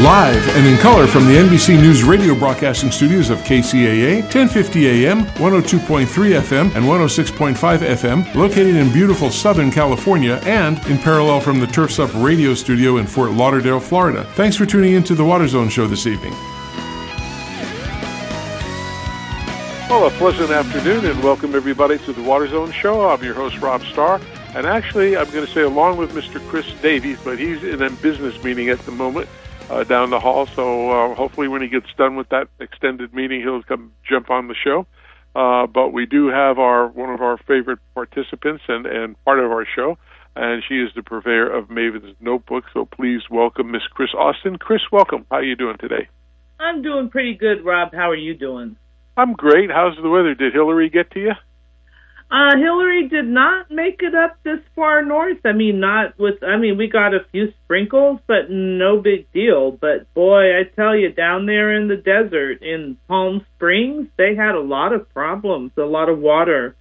Live and in color from the NBC News radio broadcasting studios of KCAA, 1050 AM, 102.3 FM, and 106.5 FM, located in beautiful Southern California and in parallel from the Turfs Up radio studio in Fort Lauderdale, Florida. Thanks for tuning in to the Water Zone show this evening. Well, a pleasant afternoon and welcome everybody to the Water Zone show. I'm your host, Rob Starr. And actually, I'm going to say along with Mr. Chris Davies, but he's in a business meeting at the moment uh, down the hall. So uh, hopefully, when he gets done with that extended meeting, he'll come jump on the show. Uh, but we do have our one of our favorite participants and, and part of our show, and she is the purveyor of Maven's Notebook. So please welcome Miss Chris Austin. Chris, welcome. How are you doing today? I'm doing pretty good, Rob. How are you doing? I'm great. How's the weather? Did Hilary get to you? Uh, Hilary did not make it up this far north. I mean, not with. I mean, we got a few sprinkles, but no big deal. But boy, I tell you, down there in the desert in Palm Springs, they had a lot of problems. A lot of water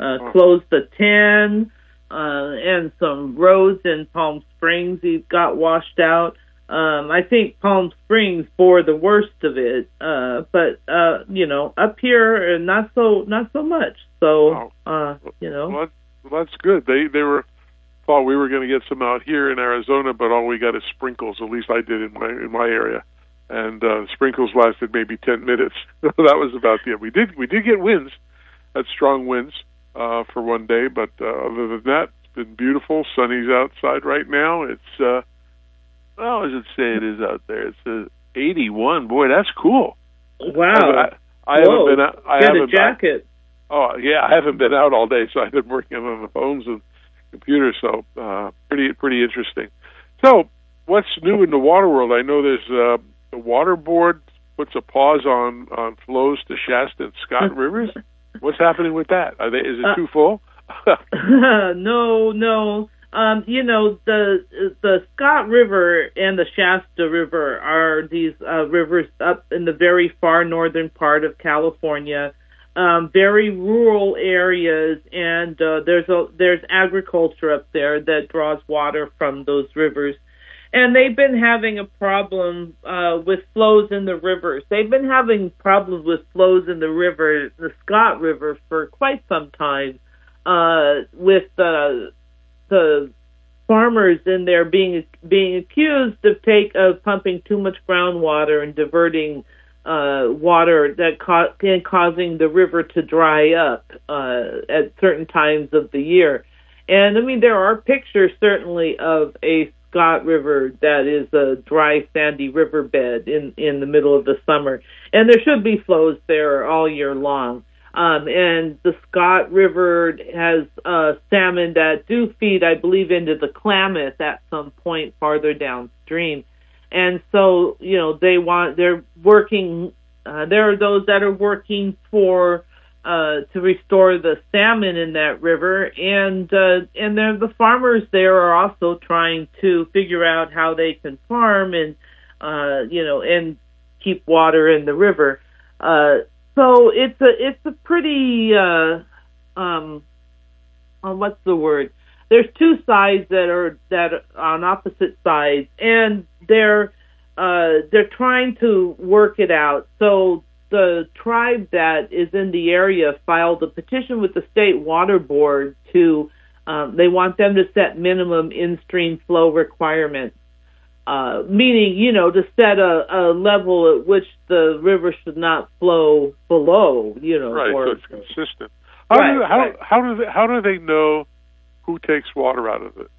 uh, oh. closed the ten, uh, and some roads in Palm Springs he got washed out. Um, I think Palm Springs bore the worst of it, uh, but uh, you know, up here, uh, not so, not so much. So, uh, you know, well, that's good. They they were thought we were going to get some out here in Arizona, but all we got is sprinkles. At least I did in my in my area, and uh, sprinkles lasted maybe ten minutes. that was about the. We did we did get winds, had strong winds uh, for one day, but uh, other than that, it's been beautiful. Sunny's outside right now. It's uh, how does it say it is out there? It says 81. Boy, that's cool. Wow. I, I, haven't been out. I Get haven't a jacket. Oh yeah, I haven't been out all day, so I've been working on the phones and computers. So uh, pretty pretty interesting. So what's new in the water world? I know there's uh, the water board puts a pause on on flows to Shasta and Scott rivers. What's happening with that? Are they is it Uh, too full? no, no. Um, you know the the Scott River and the Shasta River are these uh, rivers up in the very far northern part of California, um, very rural areas, and uh, there's a there's agriculture up there that draws water from those rivers, and they've been having a problem uh, with flows in the rivers. They've been having problems with flows in the river, the Scott River, for quite some time. Uh, with the the farmers in there being being accused of take of pumping too much groundwater and diverting uh, water that ca- and causing the river to dry up uh, at certain times of the year. And I mean, there are pictures certainly of a Scott River that is a dry, sandy riverbed in in the middle of the summer, and there should be flows there all year long. Um, and the Scott River has uh, salmon that do feed, I believe, into the Klamath at some point farther downstream. And so, you know, they want they're working. Uh, there are those that are working for uh, to restore the salmon in that river, and uh, and then the farmers there are also trying to figure out how they can farm and uh, you know and keep water in the river. Uh, so it's a it's a pretty uh, um, uh, what's the word? There's two sides that are that are on opposite sides, and they're uh, they're trying to work it out. So the tribe that is in the area filed a petition with the state water board to um, they want them to set minimum in-stream flow requirements uh, meaning, you know, to set a, a level at which the river should not flow below, you know, right, or so it's consistent. How Right, do how right. how do they how do they know who takes water out of it?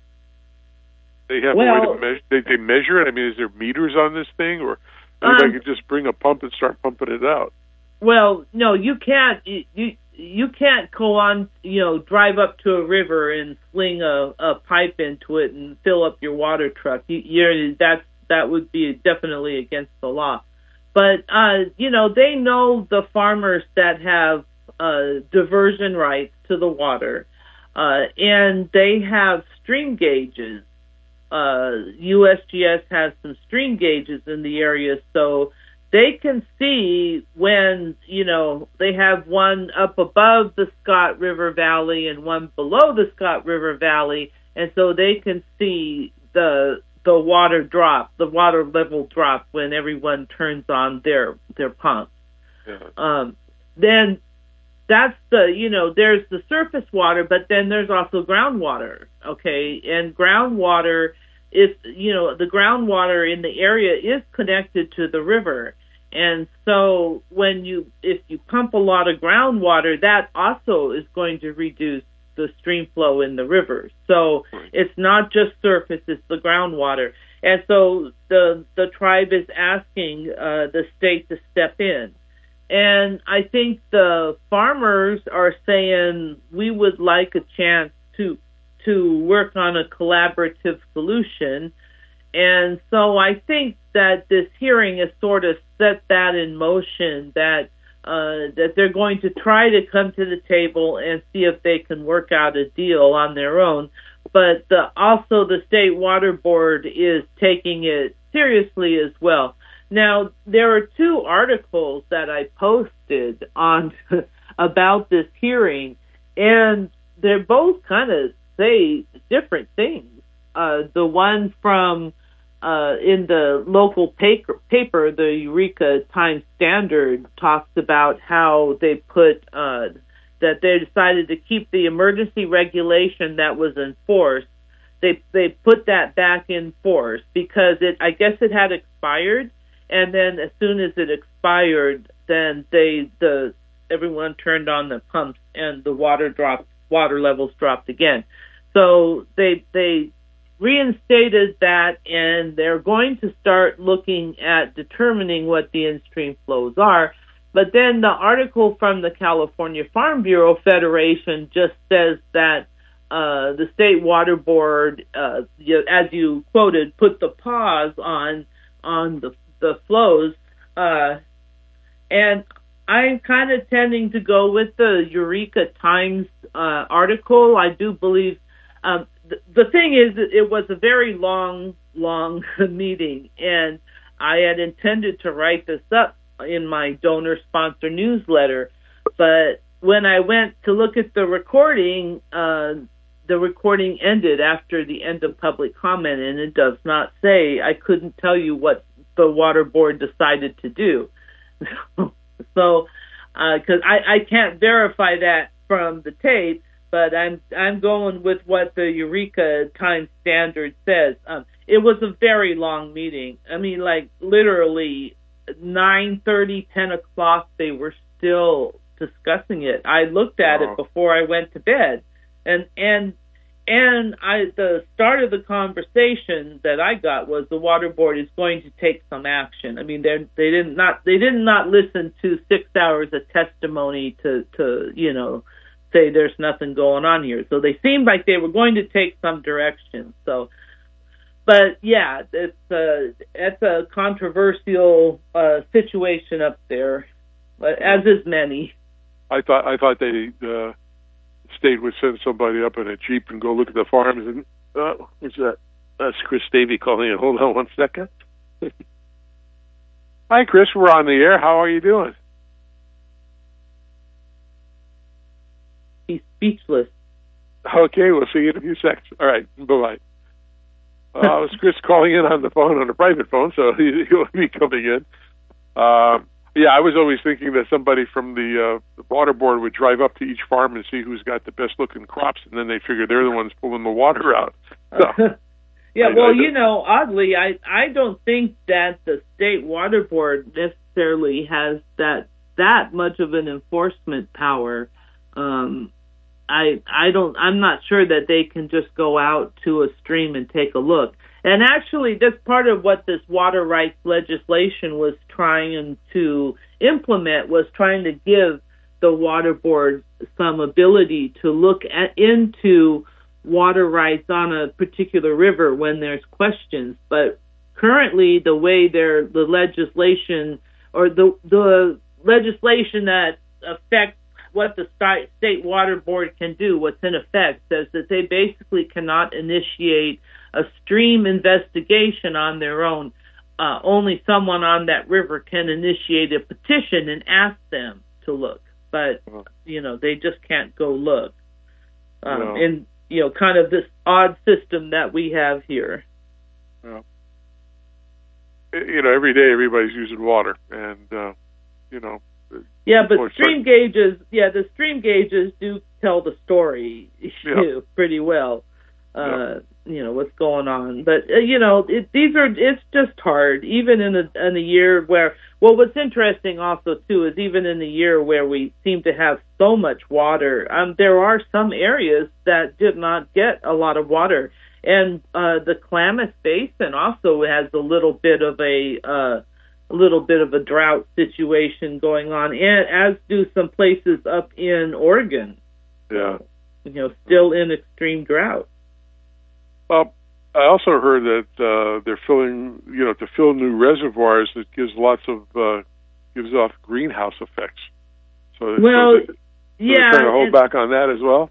They have a way to measure. They, they measure it. I mean, is there meters on this thing, or Um, could just bring a pump and start pumping it out? Well, no, you can't. You you, you can't go on. You know, drive up to a river and sling a, a pipe into it and fill up your water truck. You, you're that's that would be definitely against the law. But uh, you know, they know the farmers that have uh, diversion rights to the water, uh, and they have stream gauges. Uh, USGS has some stream gauges in the area, so they can see when you know they have one up above the Scott River Valley and one below the Scott River Valley, and so they can see the the water drop, the water level drop when everyone turns on their their pumps. Um, then that's the you know there's the surface water, but then there's also groundwater. Okay, and groundwater is you know the groundwater in the area is connected to the river. And so when you if you pump a lot of groundwater, that also is going to reduce the stream flow in the rivers. So it's not just surface; it's the groundwater. And so the the tribe is asking uh, the state to step in. And I think the farmers are saying we would like a chance to to work on a collaborative solution. And so I think that this hearing has sort of set that in motion that uh, that they're going to try to come to the table and see if they can work out a deal on their own. But the, also the state water board is taking it seriously as well. Now there are two articles that I posted on about this hearing, and they're both kind of say different things. Uh, the one from uh, in the local paper, paper, the Eureka Times Standard talks about how they put uh, that they decided to keep the emergency regulation that was in force. They they put that back in force because it I guess it had expired, and then as soon as it expired, then they the everyone turned on the pumps and the water dropped water levels dropped again. So they they reinstated that, and they're going to start looking at determining what the in-stream flows are. But then the article from the California Farm Bureau Federation just says that uh, the state water board, uh, as you quoted, put the pause on on the the flows, uh, and I'm kind of tending to go with the Eureka Times uh, article. I do believe um, the, thing is, it was a very long, long meeting, and I had intended to write this up in my donor sponsor newsletter, but when I went to look at the recording, uh, the recording ended after the end of public comment, and it does not say. I couldn't tell you what the water board decided to do. so, because uh, I, I can't verify that from the tape, but I'm I'm going with what the Eureka Times Standard says. Um, it was a very long meeting. I mean, like literally nine thirty, ten o'clock. They were still discussing it. I looked at wow. it before I went to bed, and and and I the start of the conversation that I got was the water board is going to take some action. I mean, they they didn't not they did not listen to six hours of testimony to to you know say there's nothing going on here. So they seemed like they were going to take some direction. So, but yeah, it's a it's a controversial uh, situation up there, as is many. I thought I thought they uh, state would send somebody up in a jeep and go look at the farms. And uh, is that that's Chris Davy calling in. Hold on one second. Hi, Chris. We're on the air. How are you doing? He's speechless. Okay, we'll see you in a few seconds. All right, bye bye. Uh, was Chris calling in on the phone on a private phone, so he, he'll be coming in. Uh, yeah, I was always thinking that somebody from the, uh, the water board would drive up to each farm and see who's got the best looking crops, and then they figure they're the ones pulling the water out. So, yeah, I, well, I, you know, oddly, I I don't think that the state water board necessarily has that that much of an enforcement power. Um, I I don't I'm not sure that they can just go out to a stream and take a look. And actually, that's part of what this water rights legislation was trying to implement was trying to give the water board some ability to look at, into water rights on a particular river when there's questions. But currently, the way they're the legislation or the the legislation that affects what the state water board can do, what's in effect, says that they basically cannot initiate a stream investigation on their own. Uh, only someone on that river can initiate a petition and ask them to look, but uh-huh. you know they just can't go look. Um, no. In you know, kind of this odd system that we have here. You know, every day everybody's using water, and uh, you know. Yeah, but stream gauges, yeah, the stream gauges do tell the story yeah. pretty well. Uh, yeah. You know what's going on, but uh, you know it, these are it's just hard, even in a in a year where. Well, what's interesting also too is even in the year where we seem to have so much water, um, there are some areas that did not get a lot of water and uh, the Klamath Basin also has a little bit of a uh, a little bit of a drought situation going on, and as do some places up in Oregon. Yeah, you know, still in extreme drought. Well, I also heard that uh, they're filling, you know, to fill new reservoirs that gives lots of uh, gives off greenhouse effects. So, well, so they, so yeah, trying to hold back on that as well.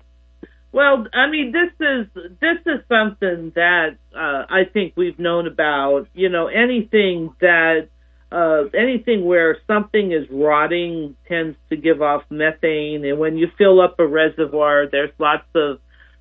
Well, I mean, this is this is something that uh, I think we've known about. You know, anything that uh, anything where something is rotting tends to give off methane, and when you fill up a reservoir, there's lots of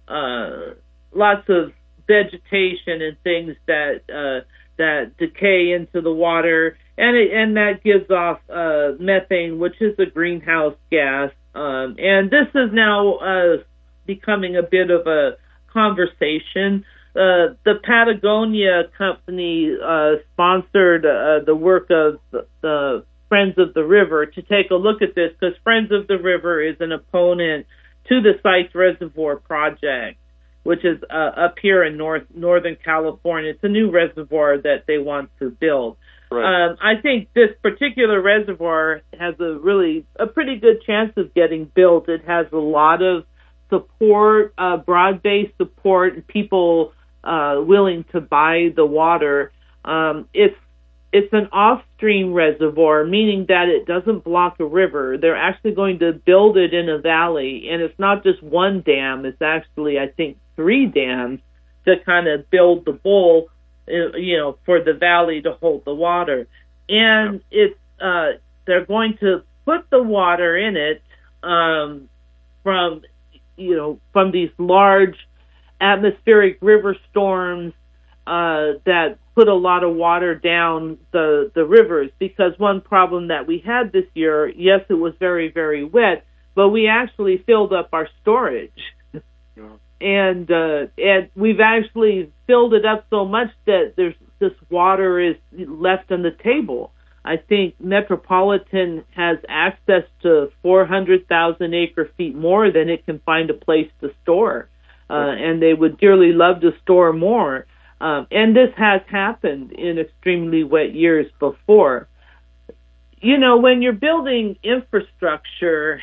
uh, lots of vegetation and things that uh, that decay into the water, and it, and that gives off uh, methane, which is a greenhouse gas. Um, and this is now uh, becoming a bit of a conversation. Uh, the Patagonia company uh, sponsored uh, the work of the Friends of the River to take a look at this because Friends of the River is an opponent to the Sites Reservoir project, which is uh, up here in North Northern California. It's a new reservoir that they want to build. Right. Um, I think this particular reservoir has a really a pretty good chance of getting built. It has a lot of support, uh, broad-based support, and people uh, willing to buy the water. Um, it's it's an off-stream reservoir, meaning that it doesn't block a river. They're actually going to build it in a valley, and it's not just one dam. It's actually, I think, three dams to kind of build the bowl, you know, for the valley to hold the water. And it's uh, they're going to put the water in it um, from you know, from these large atmospheric river storms uh, that put a lot of water down the the rivers. Because one problem that we had this year, yes, it was very very wet, but we actually filled up our storage, yeah. and uh, and we've actually filled it up so much that there's this water is left on the table. I think Metropolitan has access to 400,000 acre feet more than it can find a place to store. Uh, and they would dearly love to store more. Um, and this has happened in extremely wet years before. You know, when you're building infrastructure,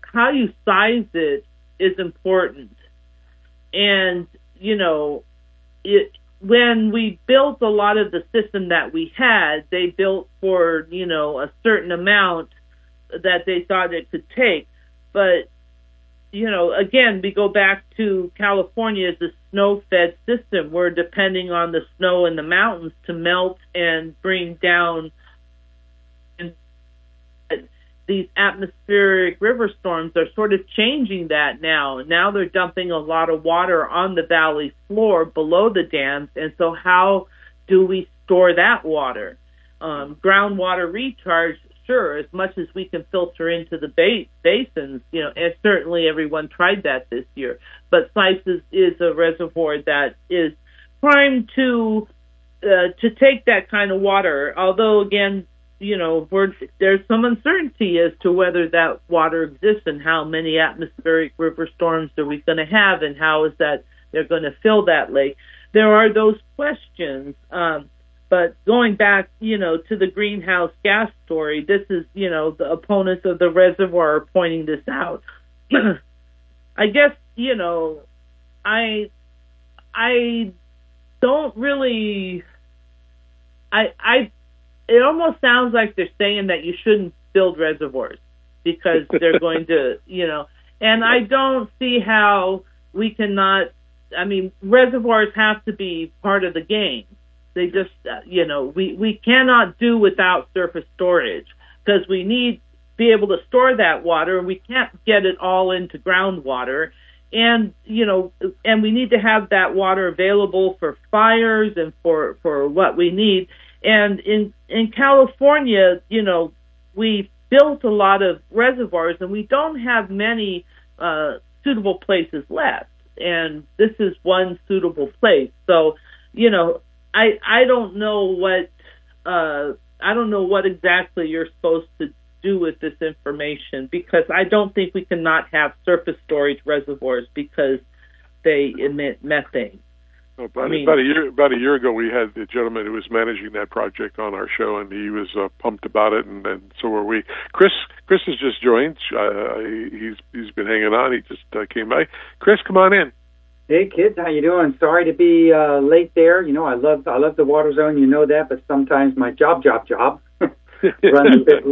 how you size it is important. And, you know, it, when we built a lot of the system that we had, they built for, you know, a certain amount that they thought it could take. But, you know, again, we go back to California as a snow fed system. We're depending on the snow in the mountains to melt and bring down these atmospheric river storms are sort of changing that now. Now they're dumping a lot of water on the valley floor below the dams, and so how do we store that water? Um, groundwater recharge, sure, as much as we can filter into the ba- basins, you know, and certainly everyone tried that this year. But Sites is, is a reservoir that is primed to uh, to take that kind of water. Although again, you know, there's some uncertainty as to whether that water exists and how many atmospheric river storms are we going to have and how is that they're going to fill that lake. There are those questions. Um, but going back, you know, to the greenhouse gas story, this is, you know, the opponents of the reservoir are pointing this out. I guess, you know, I I don't really I I it almost sounds like they're saying that you shouldn't build reservoirs because they're going to, you know, and I don't see how we cannot. I mean, reservoirs have to be part of the game. They just, uh, you know, we we cannot do without surface storage because we need be able to store that water, and we can't get it all into groundwater. and you know, and we need to have that water available for fires and for for what we need. And in in California, you know, we built a lot of reservoirs, and we don't have many uh, suitable places left. And this is one suitable place. So, you know, I I don't know what uh, I don't know what exactly you're supposed to do with this information because I don't think we cannot have surface storage reservoirs because they emit methane. about, I mean, about a year about a year ago, we had the gentleman who was managing that project on our show, and he was uh, pumped about it, and, and so were we. Chris, Chris has just joined. Uh, he's he's been hanging on. He just uh, came by. Chris, come on in. Hey kids, how you doing? Sorry to be uh, late there. You know, I love I love the water zone. You know that, but sometimes my job, job, job runs a bit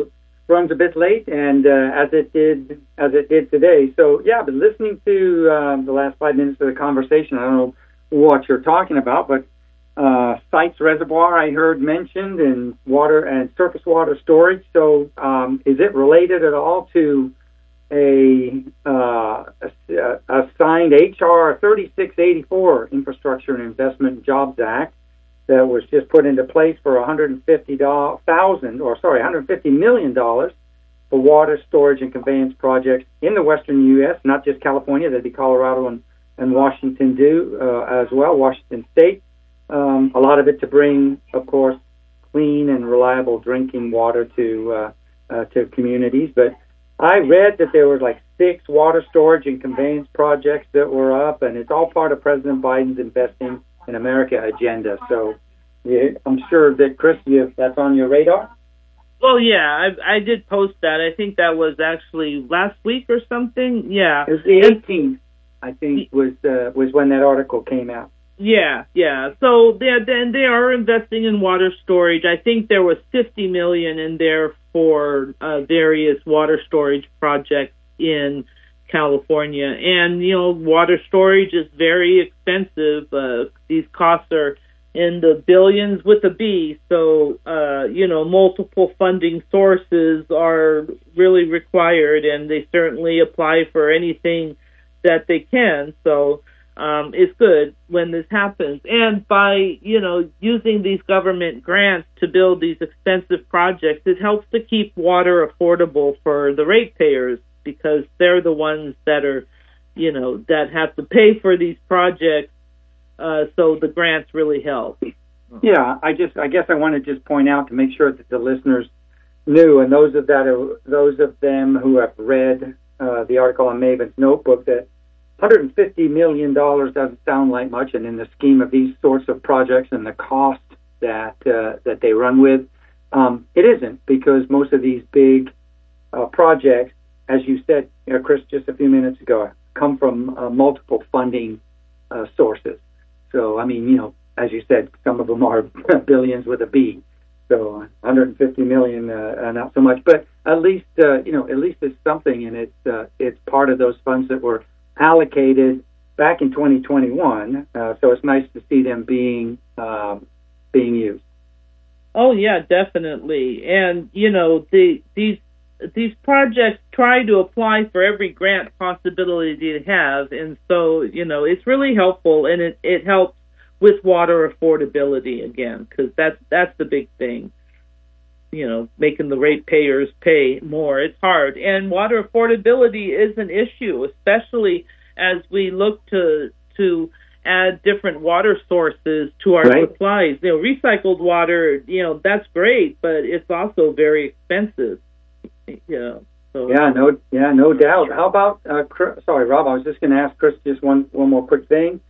runs a bit late, and uh, as it did as it did today. So yeah, but listening to uh, the last five minutes of the conversation, I don't know what you're talking about, but uh, Sites Reservoir I heard mentioned, and water and surface water storage. So um, is it related at all to a, uh, a, a signed HR 3684 Infrastructure and Investment Jobs Act that was just put into place for 150,000 or sorry 150 million dollars for water storage and conveyance projects in the western U.S. Not just California, that'd be Colorado and, and Washington do uh, as well. Washington State, um, a lot of it to bring, of course, clean and reliable drinking water to uh, uh, to communities, but I read that there were like six water storage and conveyance projects that were up, and it's all part of President Biden's Investing in America agenda. So yeah, I'm sure that Chris, you, that's on your radar. Well, yeah, I, I did post that. I think that was actually last week or something. Yeah, it was the 18th. I think was uh, was when that article came out. Yeah, yeah. So they then they are investing in water storage. I think there was 50 million in there for uh, various water storage projects in California. And you know, water storage is very expensive. Uh, these costs are in the billions with a B. So uh, you know, multiple funding sources are really required, and they certainly apply for anything that they can. So um, is good when this happens. And by, you know, using these government grants to build these expensive projects, it helps to keep water affordable for the ratepayers because they're the ones that are, you know, that have to pay for these projects. Uh, so the grants really help. Yeah, I just, I guess I want to just point out to make sure that the listeners knew, and those of that, those of them who have read uh, the article on Maven's notebook, that 150 million dollars doesn't sound like much, and in the scheme of these sorts of projects and the cost that uh, that they run with, um, it isn't because most of these big uh, projects, as you said, uh, Chris, just a few minutes ago, come from uh, multiple funding uh, sources. So, I mean, you know, as you said, some of them are billions with a B. So, 150 million, uh, not so much, but at least you know, at least it's something, and it's it's part of those funds that were allocated back in 2021. Uh, so it's nice to see them being um, being used. Oh yeah, definitely. And you know the these these projects try to apply for every grant possibility they have, and so you know it's really helpful, and it it helps with water affordability again because that's that's the big thing you know, making the ratepayers pay more. It's hard. And water affordability is an issue, especially as we look to to add different water sources to our right. supplies. You know, recycled water, you know, that's great, but it's also very expensive. Yeah. So. Yeah, no, yeah, no doubt. How about, uh, Chris, sorry, Rob, I was just going to ask Chris just one, one more quick thing.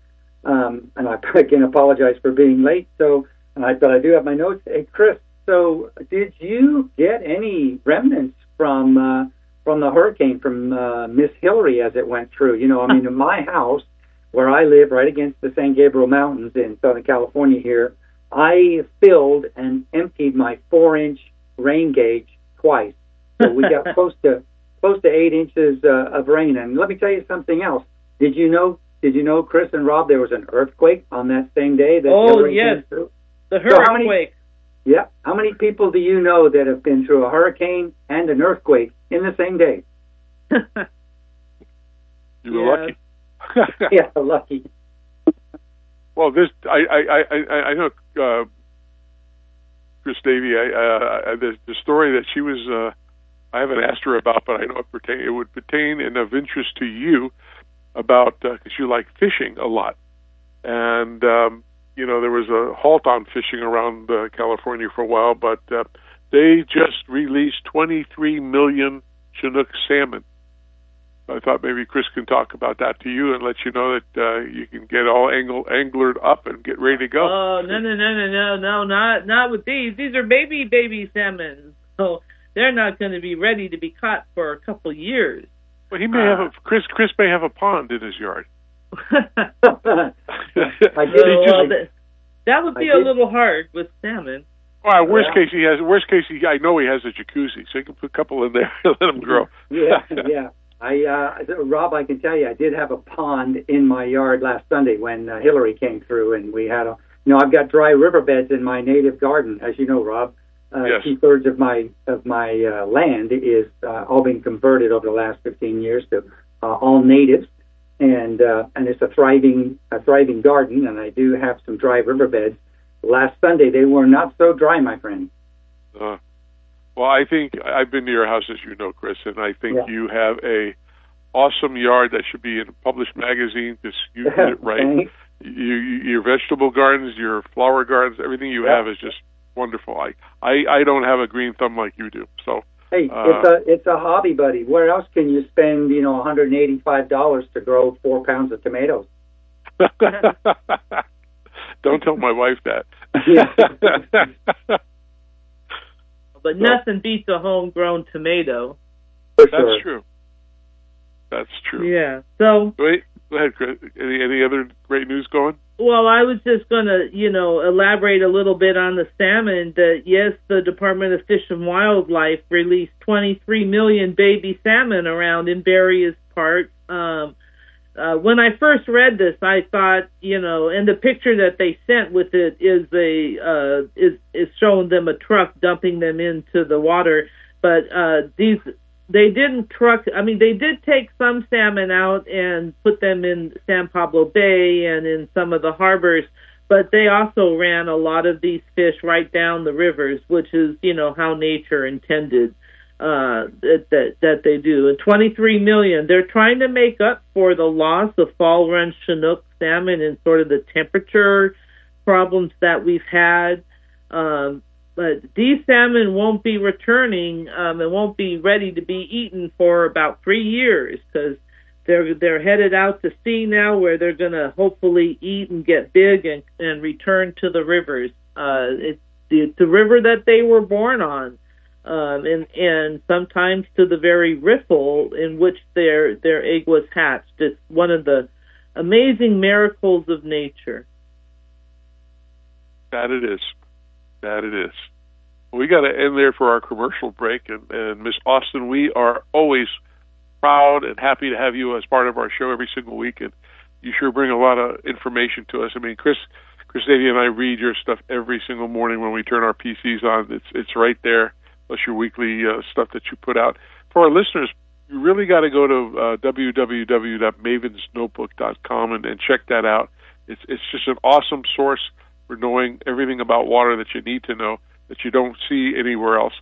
Um, and I again apologize for being late. So, I, but I do have my notes. Hey, Chris, so, did you get any remnants from uh, from the hurricane from uh, Miss Hilary as it went through? You know, I mean, in my house where I live, right against the San Gabriel Mountains in Southern California, here, I filled and emptied my four-inch rain gauge twice. So we got close to close to eight inches uh, of rain. And let me tell you something else. Did you know? Did you know, Chris and Rob? There was an earthquake on that same day. That oh Hilary yes, the earthquake. So yeah. How many people do you know that have been through a hurricane and an earthquake in the same day? you were lucky. yeah, lucky. Well, this I I I, I know uh, Chris Davy. I, uh, the, the story that she was. Uh, I haven't asked her about, but I know it pertain. It would pertain and of interest to you about because uh, you like fishing a lot, and um, you know there was a halt on fishing around uh, California for a while, but uh, they just released 23 million Chinook salmon. I thought maybe Chris can talk about that to you and let you know that uh, you can get all angle anglered up and get ready to go. Oh no no no no no no not not with these. These are baby baby salmon, so they're not going to be ready to be caught for a couple years. Well, he may uh, have a Chris. Chris may have a pond in his yard. I did, well, that, that would be a little hard with salmon. Well, worst yeah. case he has. Worst case he, I know he has a jacuzzi, so he can put a couple in there and let them grow. yeah, yeah. I, uh, Rob, I can tell you, I did have a pond in my yard last Sunday when uh, Hilary came through, and we had a. You know, I've got dry riverbeds in my native garden, as you know, Rob. Uh, yes. Two thirds of my of my uh, land is uh, all been converted over the last 15 years to uh, all natives, and uh, and it's a thriving a thriving garden, and I do have some dry riverbeds. Last Sunday they were not so dry, my friend. Uh, well, I think I've been to your house, as you know, Chris, and I think yeah. you have a awesome yard that should be in a published magazine because you did it right. you, you, your vegetable gardens, your flower gardens, everything you yeah. have is just wonderful. I, I I don't have a green thumb like you do, so. Hey, uh, it's a it's a hobby, buddy. Where else can you spend you know 185 dollars to grow four pounds of tomatoes? don't tell my wife that. but nothing beats a homegrown tomato. For That's sure. true. That's true. Yeah. So wait, go ahead, Chris. Any any other great news going? Well, I was just going to, you know, elaborate a little bit on the salmon. That yes, the Department of Fish and Wildlife released 23 million baby salmon around in various parts. Um, uh, when I first read this, I thought, you know, and the picture that they sent with it is a uh, is is showing them a truck dumping them into the water. But uh, these they didn't truck. I mean, they did take some salmon out and put them in San Pablo Bay and in some of the harbors, but they also ran a lot of these fish right down the rivers, which is you know how nature intended uh, that, that that they do. And 23 million, they're trying to make up for the loss of fall run Chinook salmon and sort of the temperature problems that we've had. Um, but these salmon won't be returning um, and won't be ready to be eaten for about three years because they're they're headed out to sea now, where they're going to hopefully eat and get big and and return to the rivers. Uh, it's the, the river that they were born on, um, and and sometimes to the very riffle in which their their egg was hatched. It's one of the amazing miracles of nature. That it is. That it is. We got to end there for our commercial break. And, and Miss Austin, we are always proud and happy to have you as part of our show every single week. And you sure bring a lot of information to us. I mean, Chris, Chris Davy and I read your stuff every single morning when we turn our PCs on. It's it's right there, plus your weekly uh, stuff that you put out. For our listeners, you really got to go to uh, www.mavensnotebook.com and, and check that out. It's it's just an awesome source for knowing everything about water that you need to know that you don't see anywhere else.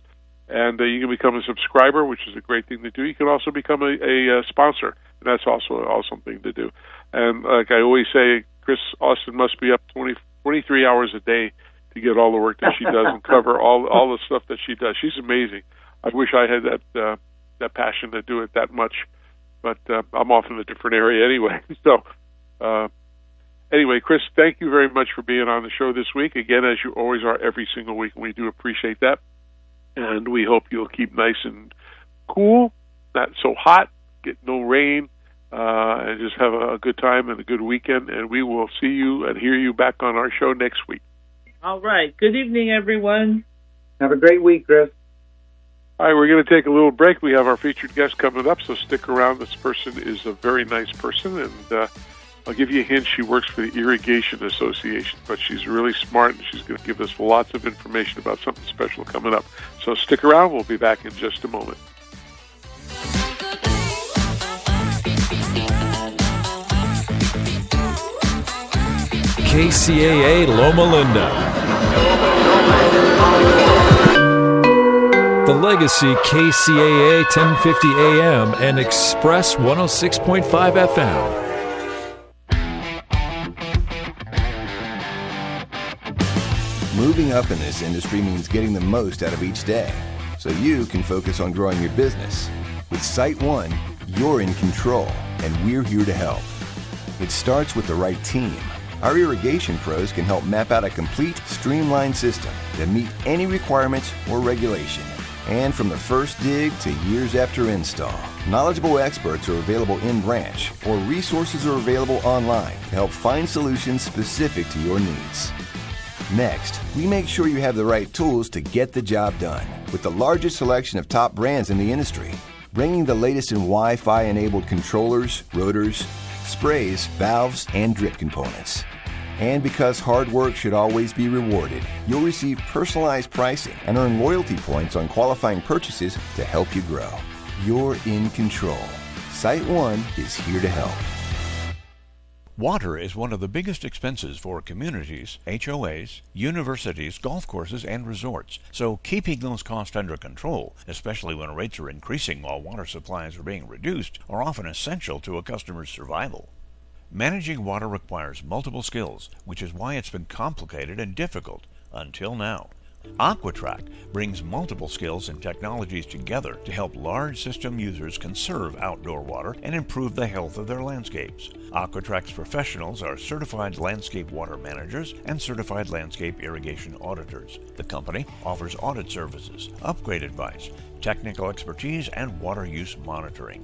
And uh, you can become a subscriber, which is a great thing to do. You can also become a, a, uh, sponsor, and that's also an awesome thing to do. And like I always say, Chris Austin must be up 20, 23 hours a day to get all the work that she does and cover all all the stuff that she does. She's amazing. I wish I had that uh, that passion to do it that much, but uh, I'm off in a different area anyway. So uh, anyway, Chris, thank you very much for being on the show this week. Again, as you always are every single week, and we do appreciate that. And we hope you'll keep nice and cool, not so hot, get no rain, uh, and just have a, a good time and a good weekend. And we will see you and hear you back on our show next week. All right. Good evening, everyone. Have a great week, Chris. All right, we're going to take a little break. We have our featured guest coming up, so stick around. This person is a very nice person, and uh, I'll give you a hint. She works for the Irrigation Association, but she's really smart and she's going to give us lots of information about something special coming up. So stick around. We'll be back in just a moment. KCAA Loma Linda. The Legacy KCAA 1050 AM and Express 106.5 FM. Moving up in this industry means getting the most out of each day so you can focus on growing your business. With SiteOne, you're in control, and we're here to help. It starts with the right team. Our irrigation pros can help map out a complete, streamlined system that meet any requirements or regulation. And from the first dig to years after install, knowledgeable experts are available in branch or resources are available online to help find solutions specific to your needs. Next, we make sure you have the right tools to get the job done with the largest selection of top brands in the industry, bringing the latest in Wi Fi enabled controllers, rotors, sprays, valves, and drip components. And because hard work should always be rewarded, you'll receive personalized pricing and earn loyalty points on qualifying purchases to help you grow. You're in control. SiteOne is here to help. Water is one of the biggest expenses for communities, HOAs, universities, golf courses, and resorts. So keeping those costs under control, especially when rates are increasing while water supplies are being reduced, are often essential to a customer's survival. Managing water requires multiple skills, which is why it's been complicated and difficult until now. Aqua-Track brings multiple skills and technologies together to help large system users conserve outdoor water and improve the health of their landscapes. Aqua-Track's professionals are certified landscape water managers and certified landscape irrigation auditors. The company offers audit services, upgrade advice, technical expertise, and water use monitoring.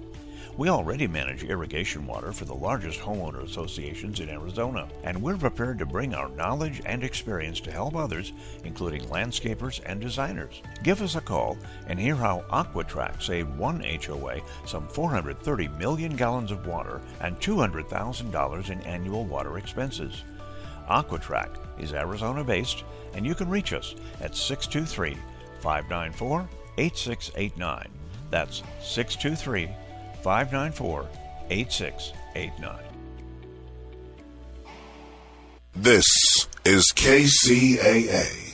We already manage irrigation water for the largest homeowner associations in Arizona, and we're prepared to bring our knowledge and experience to help others, including landscapers and designers. Give us a call and hear how Aqua-Track saved one HOA some 430 million gallons of water and $200,000 in annual water expenses. Aqua-Track is Arizona based, and you can reach us at 623 594 8689. That's 623 594 8689. This is KCAA.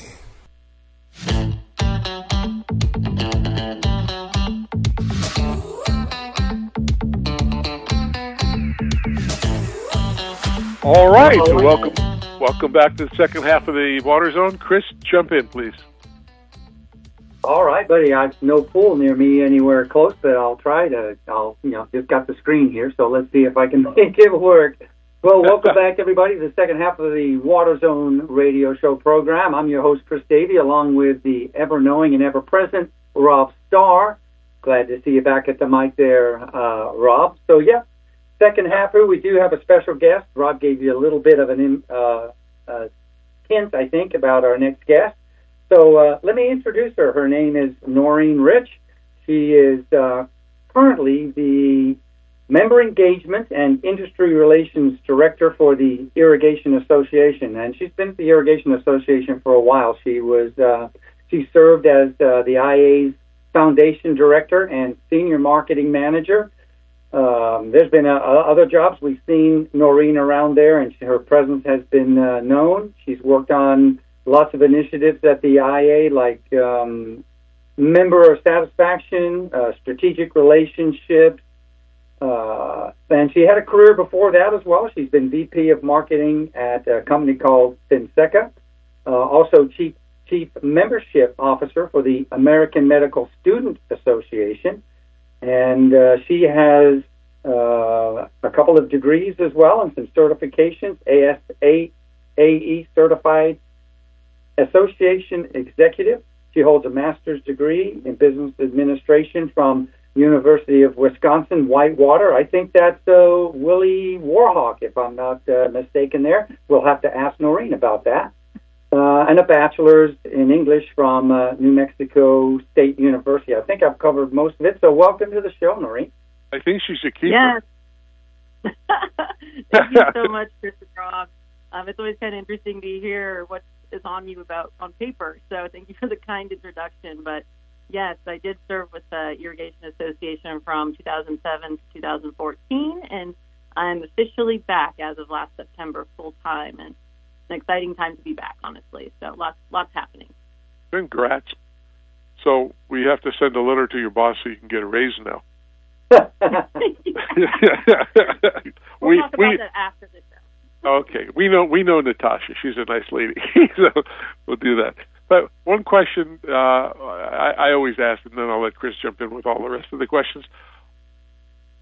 All right, so welcome, welcome back to the second half of the Water Zone. Chris, jump in, please. All right, buddy. I've no pool near me anywhere close, but I'll try to. I'll, you know, just got the screen here, so let's see if I can make it work. Well, welcome back, everybody, to the second half of the Water Zone radio show program. I'm your host, Chris Davey, along with the ever knowing and ever present Rob Starr. Glad to see you back at the mic there, uh, Rob. So, yeah, second half here, we do have a special guest. Rob gave you a little bit of an uh, uh, hint, I think, about our next guest. So uh, let me introduce her. Her name is Noreen Rich. She is uh, currently the Member Engagement and Industry Relations Director for the Irrigation Association, and she's been at the Irrigation Association for a while. She was uh, she served as uh, the IA's Foundation Director and Senior Marketing Manager. Um, there's been uh, other jobs we've seen Noreen around there, and her presence has been uh, known. She's worked on lots of initiatives at the IA, like um, member satisfaction, uh, strategic relationships. Uh, and she had a career before that as well. She's been VP of marketing at a company called Finseca, uh, also chief chief membership officer for the American Medical Student Association, and uh, she has uh, a couple of degrees as well and some certifications. ASA AE certified association executive. She holds a master's degree in business administration from University of Wisconsin Whitewater. I think that's uh, Willie Warhawk, if I'm not uh, mistaken. There, we'll have to ask Noreen about that. Uh, and a bachelor's in English from uh, New Mexico State University. I think I've covered most of it. So, welcome to the show, Noreen. I think she's a keeper. Yes. Thank you so much, Chris and Rob. Um, it's always kind of interesting to hear what is on you about on paper. So thank you for the kind introduction. But yes, I did serve with the Irrigation Association from 2007 to 2014, and I'm officially back as of last September full time. And an exciting time to be back, honestly. So lots lots happening. Congrats. So we have to send a letter to your boss so you can get a raise now. we'll we talk about we that after the. Okay. We know we know Natasha. She's a nice lady, so we'll do that. But one question uh, I, I always ask, and then I'll let Chris jump in with all the rest of the questions.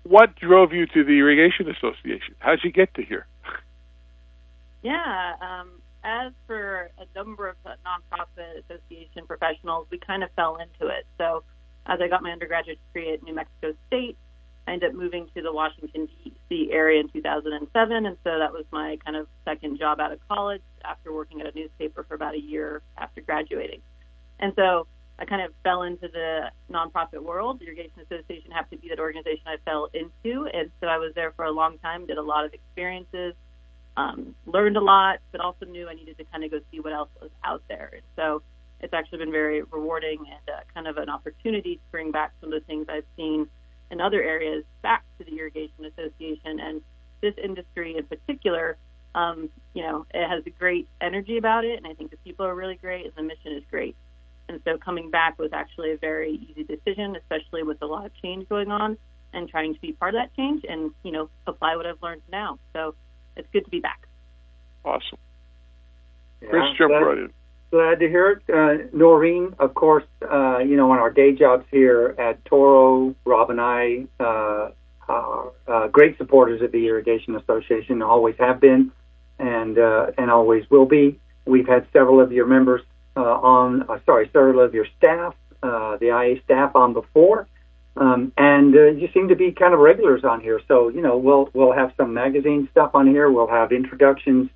What drove you to the Irrigation Association? How'd you get to here? Yeah, um, as for a number of nonprofit association professionals, we kind of fell into it. So, as I got my undergraduate degree at New Mexico State, I ended up moving to the Washington, D.C. area in 2007. And so that was my kind of second job out of college after working at a newspaper for about a year after graduating. And so I kind of fell into the nonprofit world. The Irrigation Association happened to be that organization I fell into. And so I was there for a long time, did a lot of experiences, um, learned a lot, but also knew I needed to kind of go see what else was out there. And so it's actually been very rewarding and uh, kind of an opportunity to bring back some of the things I've seen in other areas back to the Irrigation Association. And this industry in particular, um, you know, it has a great energy about it, and I think the people are really great, and the mission is great. And so coming back was actually a very easy decision, especially with a lot of change going on, and trying to be part of that change and you know apply what I've learned now. So it's good to be back. Awesome. Yeah, Chris, jump right in. Glad to hear it. Uh, Noreen, of course, uh, you know, on our day jobs here at Toro, Rob and I uh, are uh, great supporters of the Irrigation Association, always have been, and uh, and always will be. We've had several of your members uh, on, sorry, several of your staff, the IA staff on before. Um, and you seem to be kind of regulars on here. So you know, we'll we'll have some magazine stuff on here. We'll have introductions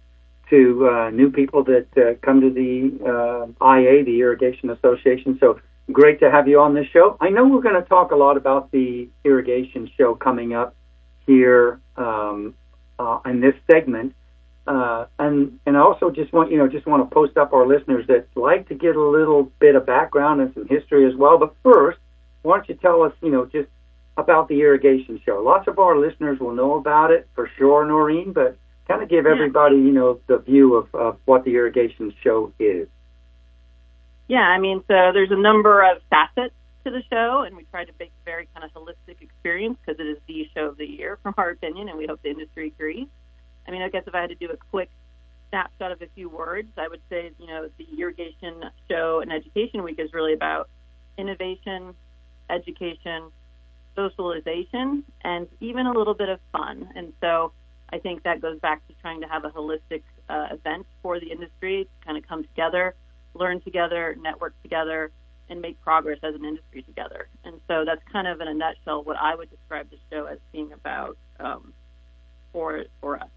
to uh, new people that uh, come to the uh, IA, the Irrigation Association. So great to have you on this show. I know we're going to talk a lot about the irrigation show coming up here um, uh, in this segment. Uh, and and I also just want you know just want to post up our listeners that like to get a little bit of background and some history as well. But first, why don't you tell us, you know, just about the irrigation show? Lots of our listeners will know about it for sure, Noreen, but kind of give everybody, you know, the view of, of what the irrigation show is. Yeah, I mean, so there's a number of facets to the show, and we try to make a very kind of holistic experience because it is the show of the year, from our opinion, and we hope the industry agrees. I mean, I guess if I had to do a quick snapshot of a few words, I would say, you know, the irrigation show and education week is really about innovation, education, socialization, and even a little bit of fun. And so I think that goes back to trying to have a holistic uh, event for the industry to kind of come together, learn together, network together, and make progress as an industry together. And so that's kind of in a nutshell what I would describe the show as being about um, for for us.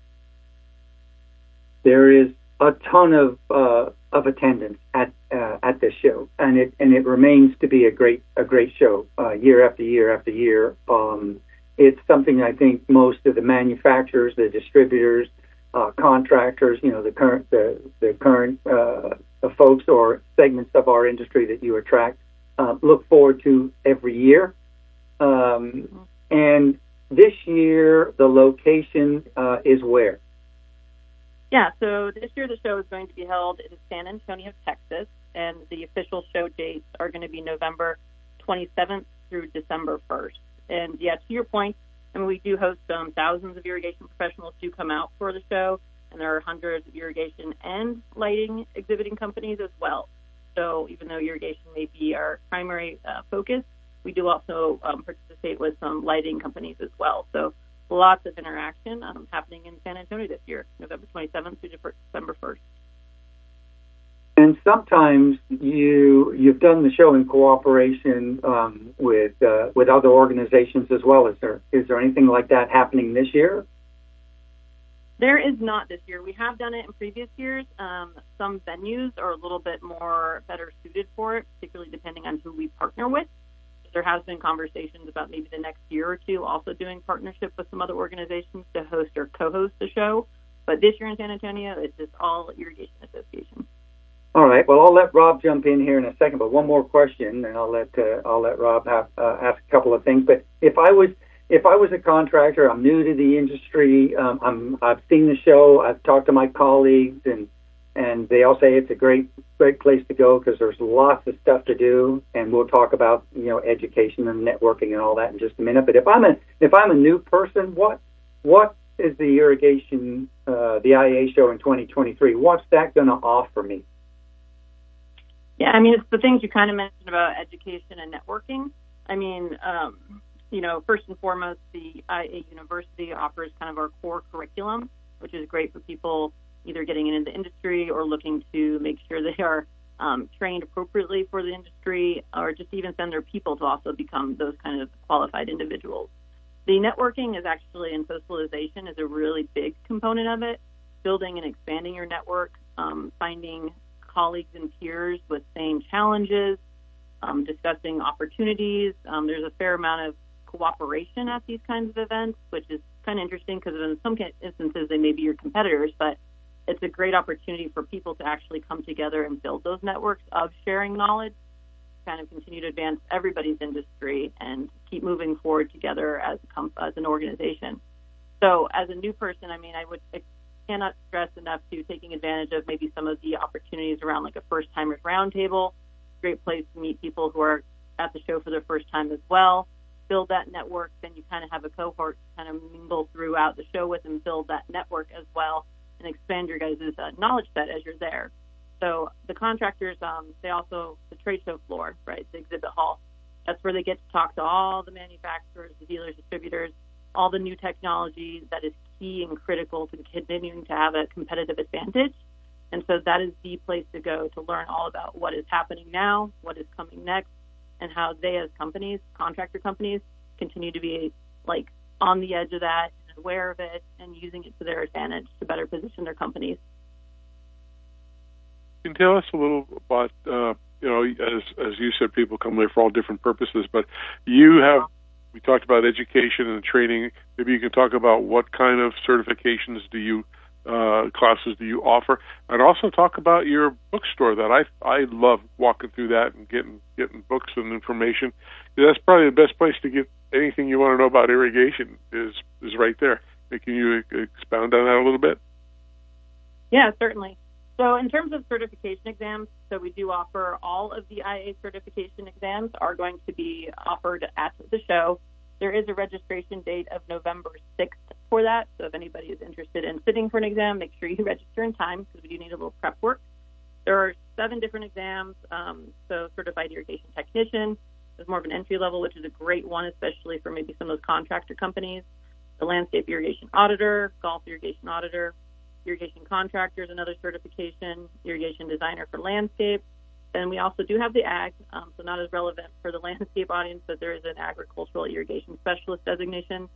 There is a ton of uh, of attendance at uh, at this show, and it and it remains to be a great a great show uh, year after year after year. Um, it's something I think most of the manufacturers, the distributors, uh, contractors, you know, the current the the current uh, the folks or segments of our industry that you attract uh, look forward to every year. Um, and this year, the location uh, is where? Yeah, so this year the show is going to be held in San Antonio, Texas, and the official show dates are going to be November 27th through December 1st. And yeah, to your point, I mean, we do host um, thousands of irrigation professionals do come out for the show, and there are hundreds of irrigation and lighting exhibiting companies as well. So even though irrigation may be our primary uh, focus, we do also um, participate with some lighting companies as well. So lots of interaction um, happening in San Antonio this year, November 27th through December 1st. And sometimes you you've done the show in cooperation um, with uh, with other organizations as well. Is there is there anything like that happening this year? There is not this year. We have done it in previous years. Um, some venues are a little bit more better suited for it, particularly depending on who we partner with. There has been conversations about maybe the next year or two also doing partnership with some other organizations to host or co-host the show. But this year in San Antonio, it's just all Irrigation Association. All right. Well, I'll let Rob jump in here in a second, but one more question, and I'll let uh, I'll let Rob have, uh, ask a couple of things. But if I was if I was a contractor, I'm new to the industry. Um, I'm I've seen the show. I've talked to my colleagues, and and they all say it's a great great place to go because there's lots of stuff to do, and we'll talk about you know education and networking and all that in just a minute. But if I'm a if I'm a new person, what what is the irrigation uh, the IAA show in 2023? What's that going to offer me? Yeah, I mean it's the things you kind of mentioned about education and networking. I mean, um, you know, first and foremost, the IA University offers kind of our core curriculum, which is great for people either getting into the industry or looking to make sure they are um, trained appropriately for the industry, or just even send their people to also become those kind of qualified individuals. The networking is actually, and socialization is a really big component of it. Building and expanding your network, um, finding colleagues and peers with same challenges, um, discussing opportunities. Um, there's a fair amount of cooperation at these kinds of events, which is kind of interesting because in some instances they may be your competitors, but it's a great opportunity for people to actually come together and build those networks of sharing knowledge, kind of continue to advance everybody's industry and keep moving forward together as as an organization. So, as a new person, I mean, I would cannot stress enough to taking advantage of maybe some of the opportunities around like a first timers roundtable. Great place to meet people who are at the show for their first time as well. Build that network, then you kind of have a cohort to kind of mingle throughout the show with and build that network as well and expand your guys' uh, knowledge set as you're there. So the contractors, um, they also the trade show floor, right, the exhibit hall. That's where they get to talk to all the manufacturers, the dealers, distributors, all the new technology that is key and critical to continuing to have a competitive advantage. And so that is the place to go to learn all about what is happening now, what is coming next, and how they, as companies, contractor companies, continue to be like on the edge of that aware of it and using it to their advantage to better position their companies. Can tell us a little about, uh, you know, as as you said, people come there for all different purposes, but you have. We talked about education and training. Maybe you can talk about what kind of certifications do you uh, classes do you offer, and also talk about your bookstore. That I I love walking through that and getting getting books and information. That's probably the best place to get anything you want to know about irrigation is is right there. Can you expound on that a little bit? Yeah, certainly. So, in terms of certification exams, so we do offer all of the IA certification exams are going to be offered at the show. There is a registration date of November 6th for that. So, if anybody is interested in sitting for an exam, make sure you register in time because we do need a little prep work. There are seven different exams. Um, so, certified irrigation technician, is more of an entry level, which is a great one, especially for maybe some of those contractor companies. The landscape irrigation auditor, golf irrigation auditor, irrigation contractor is another certification, irrigation designer for landscape. And we also do have the ag, um, so not as relevant for the landscape audience, but there is an agricultural irrigation specialist designation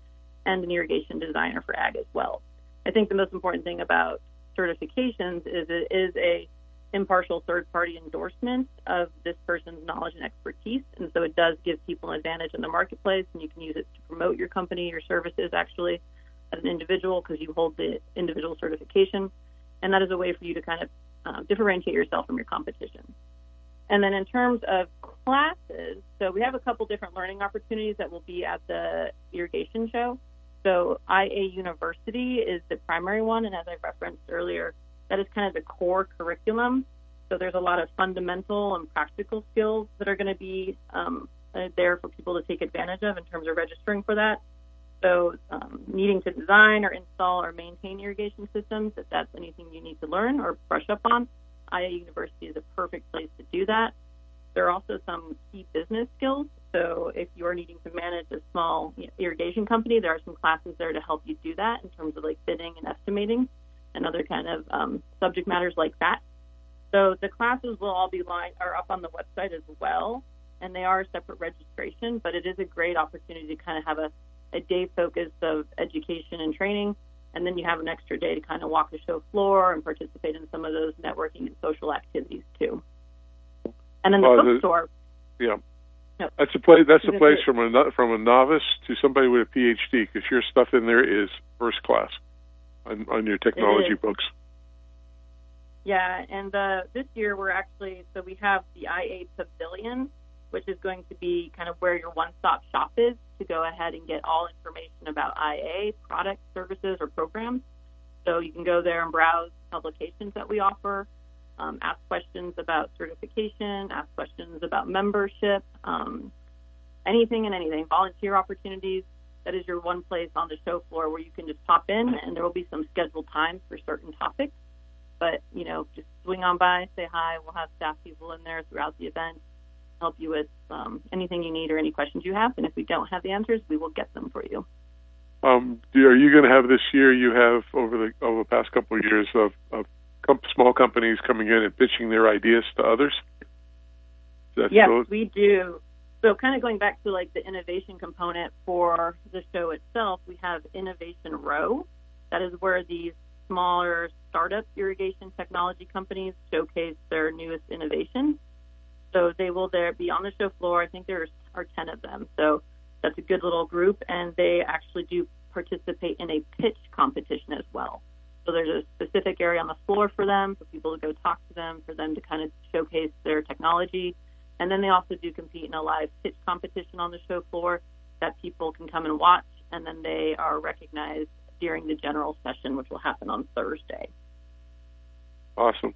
and an irrigation designer for ag as well. I think the most important thing about certifications is it is a impartial third party endorsement of this person's knowledge and expertise. And so it does give people an advantage in the marketplace, and you can use it to promote your company or services actually as an individual because you hold the individual certification. And that is a way for you to kind of uh, differentiate yourself from your competition. And then in terms of classes, so we have a couple different learning opportunities that will be at the irrigation show. So IA University is the primary one, and as I referenced earlier, that is kind of the core curriculum. So there's a lot of fundamental and practical skills that are going to be um, uh, there for people to take advantage of in terms of registering for that. So um, needing to design or install or maintain irrigation systems, if that's anything you need to learn or brush up on, IA University is a perfect place to do that. There are also some key business skills. So if you're needing to manage a small irrigation company, there are some classes there to help you do that in terms of like bidding and estimating and other kind of um, subject matters like that. So the classes will all be lined are up on the website as well, and they are separate registration. But it is a great opportunity to kind of have a, a day focus of education and training, and then you have an extra day to kind of walk the show floor and participate in some of those networking and social activities too. And then the well, bookstore. The, yeah. That's a place. That's a place from a from a novice to somebody with a PhD because your stuff in there is first class on, on your technology books. Yeah, and uh, this year we're actually so we have the IA Pavilion, which is going to be kind of where your one-stop shop is to go ahead and get all information about IA products, services, or programs. So you can go there and browse publications that we offer, um, ask questions about certification, ask questions about membership, um, anything and anything, volunteer opportunities. That is your one place on the show floor where you can just pop in, and there will be some scheduled times for certain topics. But you know, just swing on by, say hi. We'll have staff people in there throughout the event, help you with um, anything you need or any questions you have. And if we don't have the answers, we will get them for you. Um, are you going to have this year? You have over the over the past couple of years of, of small companies coming in and pitching their ideas to others. Yes, we do. So, kind of going back to like the innovation component for the show itself, we have Innovation Row. That is where these smaller startup irrigation technology companies showcase their newest innovations. So they will there be on the show floor. I think there are 10 of them. So that's a good little group, and they actually do participate in a pitch competition as well. So there's a specific area on the floor for them, for people to go talk to them, for them to kind of showcase their technology. And then they also do compete in a live pitch competition on the show floor that people can come and watch, and then they are recognized during the general session, which will happen on Thursday. Awesome.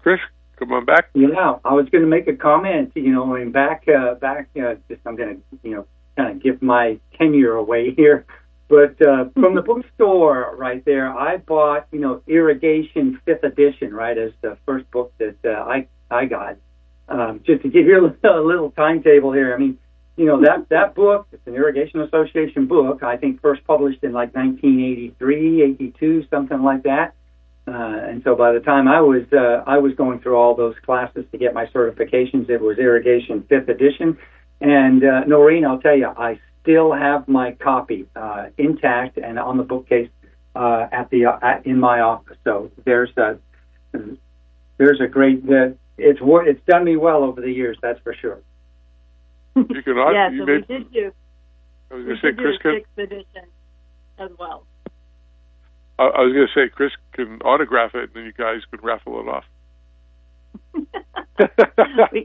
Chris, come on back. Yeah, I was going to make a comment. You know, and back, uh, back. Uh, just I'm going to, you know, kind of give my tenure away here. But uh, from the bookstore right there, I bought, you know, Irrigation Fifth Edition, right, as the first book that uh, I I got. Um, just to give you a little timetable here, I mean, you know that that book, it's an Irrigation Association book. I think first published in like 1983, 82, something like that. Uh, and so by the time I was uh, I was going through all those classes to get my certifications, it was Irrigation Fifth Edition. And uh, Noreen, I'll tell you, I still have my copy uh, intact and on the bookcase uh, at the uh, at, in my office. So there's a there's a great uh, it's it's done me well over the years. That's for sure. You can yeah, you so made, we did do. I was going to say Chris. Sixth edition as well. I, I was going to say Chris can autograph it, and then you guys could raffle it off. we,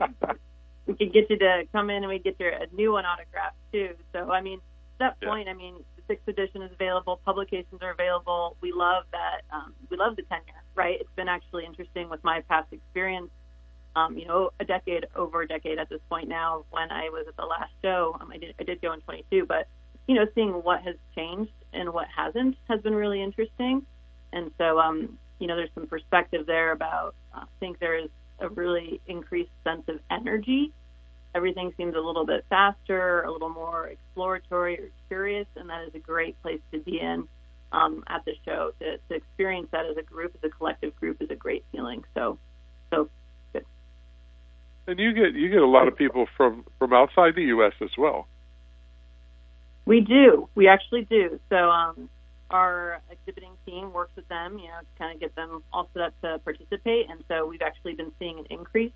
we could get you to come in and we get your a new one autographed too. So I mean, at that point, I mean, the sixth edition is available, publications are available. We love that. Um, we love the tenure, right? It's been actually interesting with my past experience. Um, you know, a decade over a decade at this point now. When I was at the last show, um, I did I did go in 22, but you know, seeing what has changed and what hasn't has been really interesting. And so, um, you know, there's some perspective there about. Uh, I think there is a really increased sense of energy everything seems a little bit faster, a little more exploratory or curious, and that is a great place to be in um, at the show. To, to experience that as a group, as a collective group, is a great feeling. So, so good. And you get you get a lot of people from from outside the U.S. as well. We do. We actually do. So um, our exhibiting team works with them, you know, to kind of get them all set up to participate. And so we've actually been seeing an increase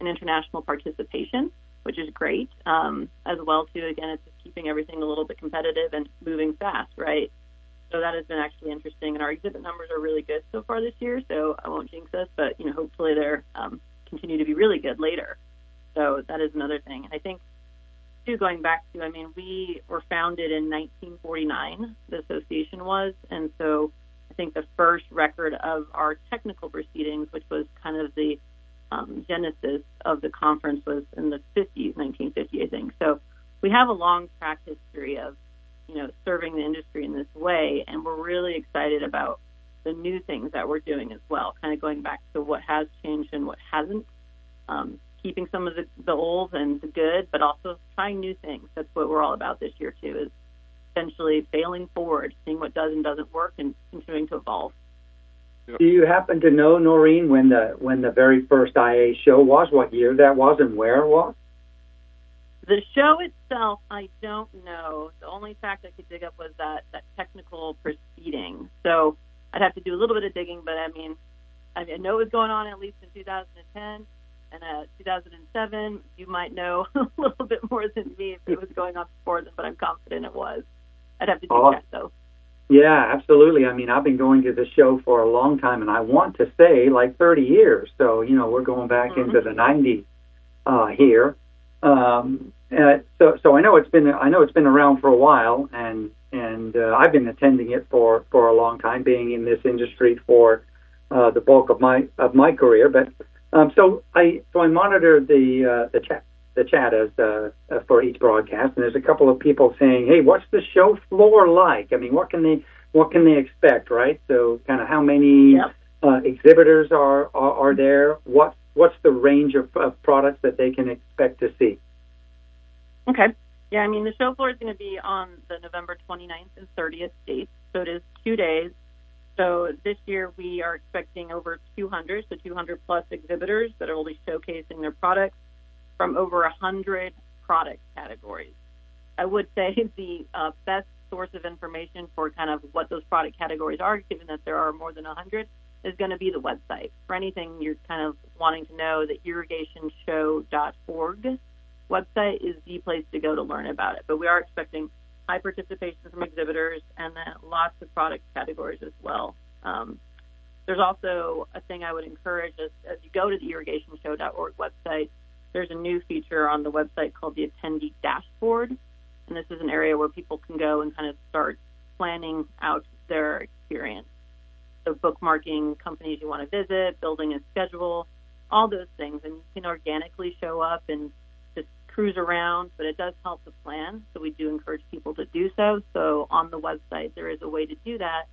in international participation which is great. Um, as well, too, again, it's just keeping everything a little bit competitive and moving fast, right? So that has been actually interesting, and our exhibit numbers are really good so far this year. So I won't jinx us, but you know, hopefully they're um, continue to be really good later. So that is another thing. And I think, too, going back to, I mean, we were founded in 1949. The association was, and so I think the first record of our technical proceedings, which was kind of the um, genesis of the conference was in the 50s, 1950, I think. So we have a long track history of, you know, serving the industry in this way, and we're really excited about the new things that we're doing as well. Kind of going back to what has changed and what hasn't. Um, keeping some of the, the old and the good, but also trying new things. That's what we're all about this year too. Is essentially failing forward, seeing what does and doesn't work, and continuing to evolve. Do you happen to know, Noreen, when the when the very first IA show was? What year that was, and where it was? The show itself, I don't know. The only fact I could dig up was that that technical proceeding. So I'd have to do a little bit of digging, but I mean, I know it was going on at least in 2010 and uh, 2007. You might know a little bit more than me if it was going on before then, but I'm confident it was. I'd have to do oh. check though. Yeah, absolutely. I mean, I've been going to the show for a long time, and I want to say like 30 years. So, you know, we're going back mm-hmm. into the 90s uh, here. Um, uh, so, so I know it's been I know it's been around for a while, and and uh, I've been attending it for for a long time, being in this industry for uh, the bulk of my of my career. But um, so I so I monitor the uh, the chat the chat as uh, uh, for each broadcast, and there's a couple of people saying, "Hey, what's the show floor like? I mean, what can they what can they expect, right? So, kind of how many Yep. uh, exhibitors are, are are there? What what's the range of, of products that they can expect to see? Okay. Yeah, I mean, the show floor is going to be on the November 29th and 30th dates, so it is two days. So this year we are expecting over 200, so 200 plus exhibitors that will be showcasing their products from over 100 product categories. I would say the uh, best source of information for kind of what those product categories are, given that there are more than 100, is going to be the website. For anything you're kind of wanting to know, the irrigationshow.org website is the place to go to learn about it. But we are expecting high participation from exhibitors and then lots of product categories as well. Um, there's also a thing I would encourage as, as you go to the irrigationshow.org website. There's a new feature on the website called the attendee dashboard, and this is an area where people can go and kind of start planning out their experience. So bookmarking companies you want to visit, building a schedule, all those things, and you can organically show up and cruise around, but it does help to plan. So we do encourage people to do so. So on the website, there is a way to do that,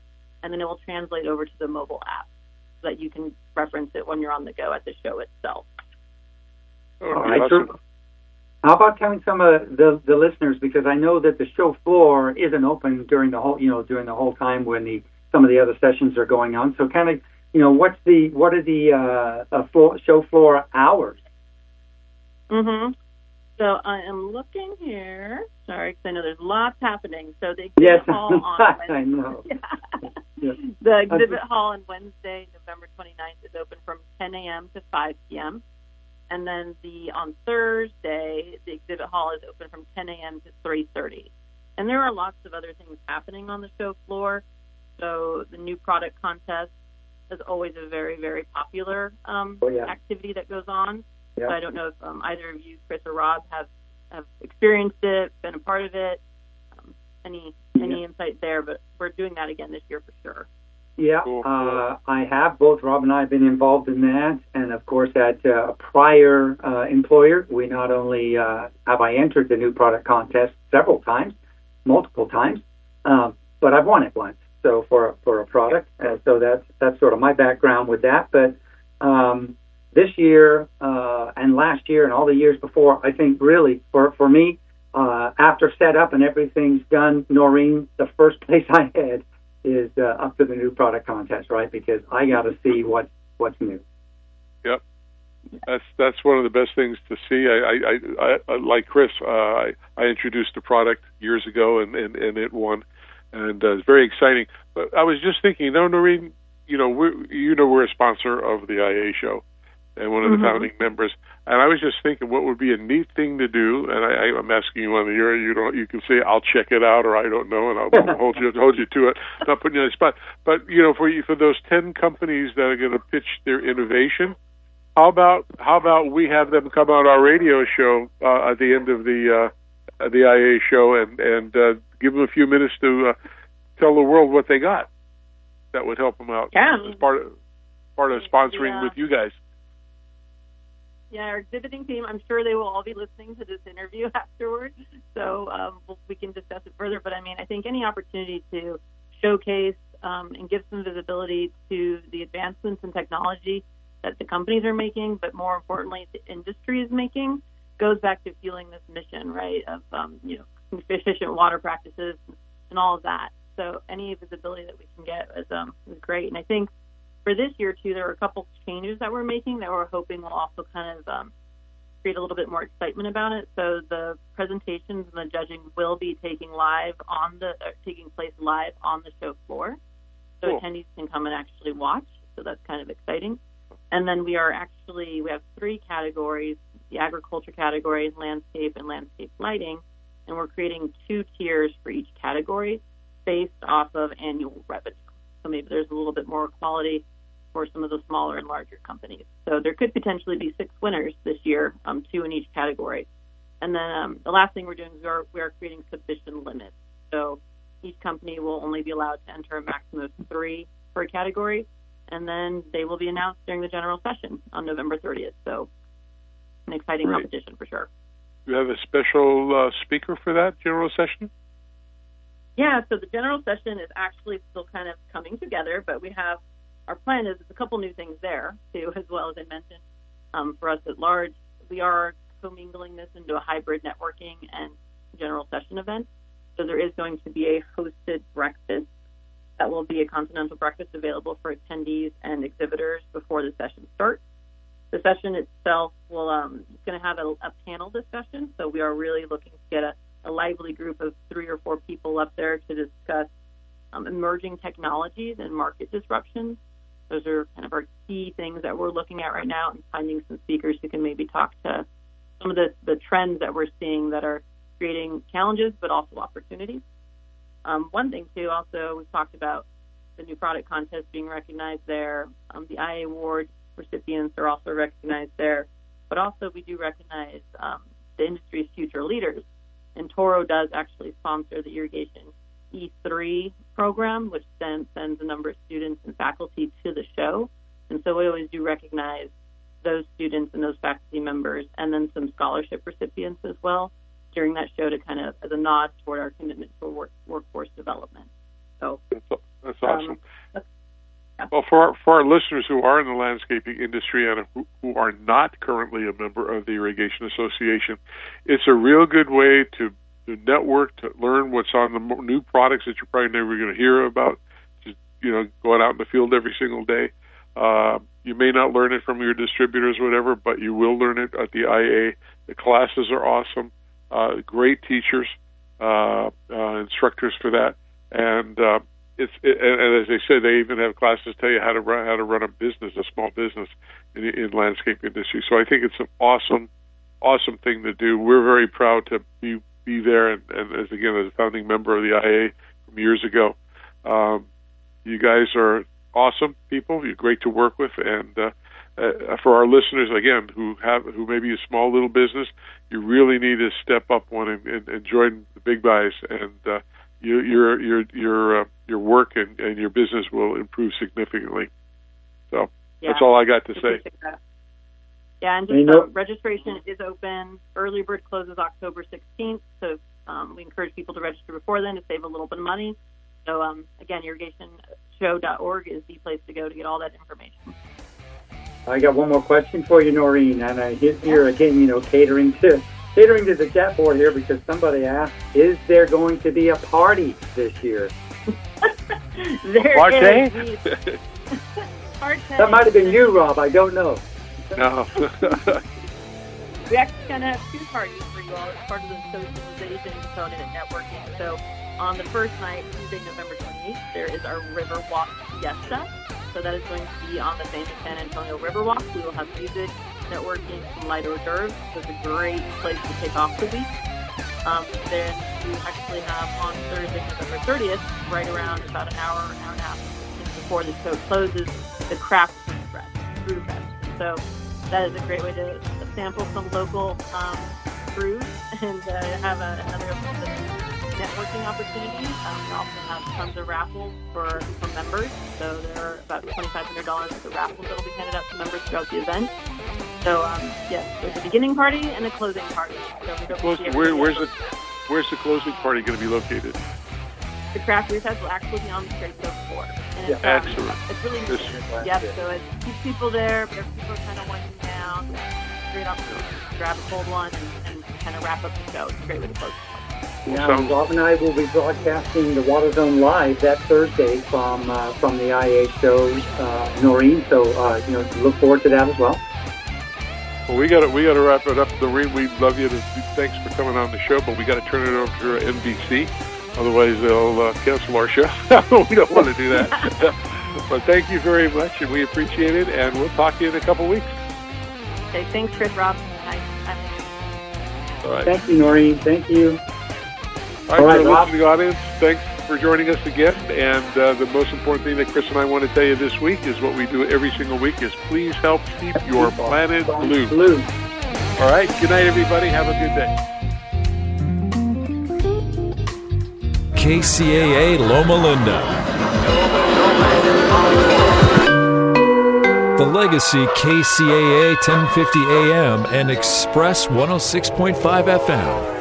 and then it will translate over to the mobile app so that you can reference it when you're on the go at the show itself. Oh, All right, awesome. how about telling some of the, the listeners because I know that the show floor isn't open during the whole you know during the whole time when the some of the other sessions are going on. So kind of you know what's the what are the uh, uh, floor, show floor hours? Mm-hmm. So I am looking here. Sorry, because I know there's lots happening. So the exhibit Yes, hall on I know. Yes. The exhibit hall on Wednesday, November 29th, is open from 10 a.m. to 5 p.m. And then the on Thursday, the exhibit hall is open from 10 a.m. to 3:30. And there are lots of other things happening on the show floor. So the new product contest is always a very, very popular um, Oh, yeah. activity that goes on. Yeah. So I don't know if um, either of you, Chris or Rob, have have experienced it, been a part of it. Um, any any insight there? But we're doing that again this year for sure. Yeah, uh, I have. Both Rob and I have been involved in that, and of course, at uh, a prior uh, employer, we not only uh, have I entered the new product contest several times, multiple times, um, but I've won it once. So for for a product, uh, so that's that's sort of my background with that. But um, this year uh, and last year and all the years before, I think really for for me, uh, after setup and everything's done, Noreen, the first place I head is uh, up to the new product contest, right? Because I got to see what what's new. Yep. That's that's one of the best things to see. I, I, I, I like Chris. Uh, I, I introduced a product years ago, and, and, and it won, and uh, it's very exciting. But I was just thinking, no, Noreen, you know, we're, you know, we're a sponsor of the IA show, and one of the Mhm. founding members. And I was just thinking, what would be a neat thing to do? And I, I'm asking you on the air. You don't. You can say, "I'll check it out," or "I don't know," and I'll hold you hold you to it. Not putting you on the spot, but you know, for you for those ten companies that are going to pitch their innovation, how about how about we have them come on our radio show uh, at the end of the uh, the IA show and and uh, give them a few minutes to uh, tell the world what they got. That would help them out Yeah. as part of part of sponsoring Yeah. with you guys. Yeah, our exhibiting team. I'm sure they will all be listening to this interview afterward, so um, we can discuss it further. But I mean, I think any opportunity to showcase um, and give some visibility to the advancements in technology that the companies are making, but more importantly, the industry is making, goes back to fueling this mission, right? Of um, you know, efficient water practices and all of that. So any visibility that we can get is um, is great. And I think for this year too, there were a couple changes that we're making that we're hoping will also kind of um, create a little bit more excitement about it. So the presentations and the judging will be taking live on the uh, taking place live on the show floor, so Cool. attendees can come and actually watch. So that's kind of exciting. And then we are actually we have three categories: the agriculture category, landscape, and landscape lighting. And we're creating two tiers for each category based off of annual revenue. So maybe there's a little bit more quality for some of the smaller and larger companies. So there could potentially be six winners this year, um, two in each category. And then um, the last thing we're doing is we are, we are creating submission limits. So each company will only be allowed to enter a maximum of three per category, and then they will be announced during the general session on November 30th. So, an exciting Great. competition for sure. You have a special uh, speaker for that general session? Yeah, so the general session is actually still kind of coming together, but we have our plan is a couple new things there too, as well as I mentioned. Um, for us at large, we are commingling this into a hybrid networking and general session event. So there is going to be a hosted breakfast that will be a continental breakfast available for attendees and exhibitors before the session starts. The session itself will um, it's going to have a, a panel discussion, so we are really looking to get a, a lively group of three or four people up there to discuss um, emerging technologies and market disruptions. Those are kind of our key things that we're looking at right now, and finding some speakers who can maybe talk to some of the, the trends that we're seeing that are creating challenges but also opportunities. Um, one thing too, also we've talked about the new product contest being recognized there. Um, the IA award recipients are also recognized there, but also we do recognize um, the industry's future leaders. And Toro does actually sponsor the irrigation E3 program, which then sends a number of students and faculty to the show. And so we always do recognize those students and those faculty members, and then some scholarship recipients as well during that show to kind of as a nod toward our commitment for work, workforce development. So That's, that's awesome. um, Well, for our, for our listeners who are in the landscaping industry and who, who are not currently a member of the Irrigation Association, it's a real good way to, to network, to learn what's on the new products that you're probably never going to hear about. Just you know, going out in the field every single day. Uh, you may not learn it from your distributors, or whatever, but you will learn it at the IA. The classes are awesome. Uh, great teachers, uh, uh, instructors for that, and uh, it's it, and, and as they say, they even have classes tell you how to run how to run a business, a small business in in landscape industry. So I think it's an awesome, awesome thing to do. We're very proud to be be there, and, and as again as a founding member of the IA from years ago. Um, you guys are awesome people. You're great to work with, and uh, uh, for our listeners again who have who may be a small little business, you really need to step up one and, and, and join the big guys and. Uh, your your your your uh, your work and, and your business will improve significantly. So yeah, that's all I got to say. Appreciate that. Yeah, and You just know- registration is open. Early bird closes October 16th, so um, we encourage people to register before then to save a little bit of money. So um, again, irrigationshow.org is the place to go to get all that information. I got one more question for you, Noreen, and I hit here again, you know, catering to catering to the chat board here because somebody asked, is there going to be a party this year? There Marte? is Marte. That might have been you, Rob. I don't know. No. We actually kind of have two parties for you all as part of the socialization component and networking. So on the first night, Tuesday, November 28th, there is our Riverwalk Fiesta. So that is going to be on the famous San Antonio Riverwalk. We will have music, networking, some light hors d'oeuvres. So it's a great place to kick off the week. Um, then we actually have on Thursday, November 30th, right around about an hour, hour and a half before the show closes, the Craft Fest. Brew Fest. So that is a great way to sample some local um, brews and uh, have a, another networking opportunity. Um, we also have tons of raffles for, for members. So there are about $2,500 worth of raffles that will be handed out to members throughout the event. So um, yes, there's a beginning party and a closing party. So Close- where, where's the where's the closing party going to be located? the craft beer fest will actually be on the trade show floor. And it's, Yeah. um, Excellent. It's really This- Yep, so it keeps people there, but if people are kind of winding down, great opportunity to grab a cold one and, and kind of wrap up the show. It's a great way to close. Now, sounds- Rob and I will be broadcasting the Water Zone live that Thursday from uh, from the IA show, uh, Noreen. So uh, you know, look forward to that as well. Well, we got to we got to wrap it up. Noreen. we'd love you to thanks for coming on the show, but we got to turn it over to NBC. Otherwise, they'll uh, cancel our show. we don't want to do that. but thank you very much, and we appreciate it. And we'll talk to you in a couple weeks. Okay, thanks, Chris, Rob. Hi. Hi. All right. Thank you, Noreen. Thank you. All right, All right, to the Rob. listening audience, thanks for joining us again. And uh, the most important thing that Chris and I want to tell you this week is what we do every single week is please help keep your planet blue. Blue. All right. Good night, everybody. Have a good day. KCAA Loma Linda. The Legacy KCAA 1050 AM and Express 106.5 FM.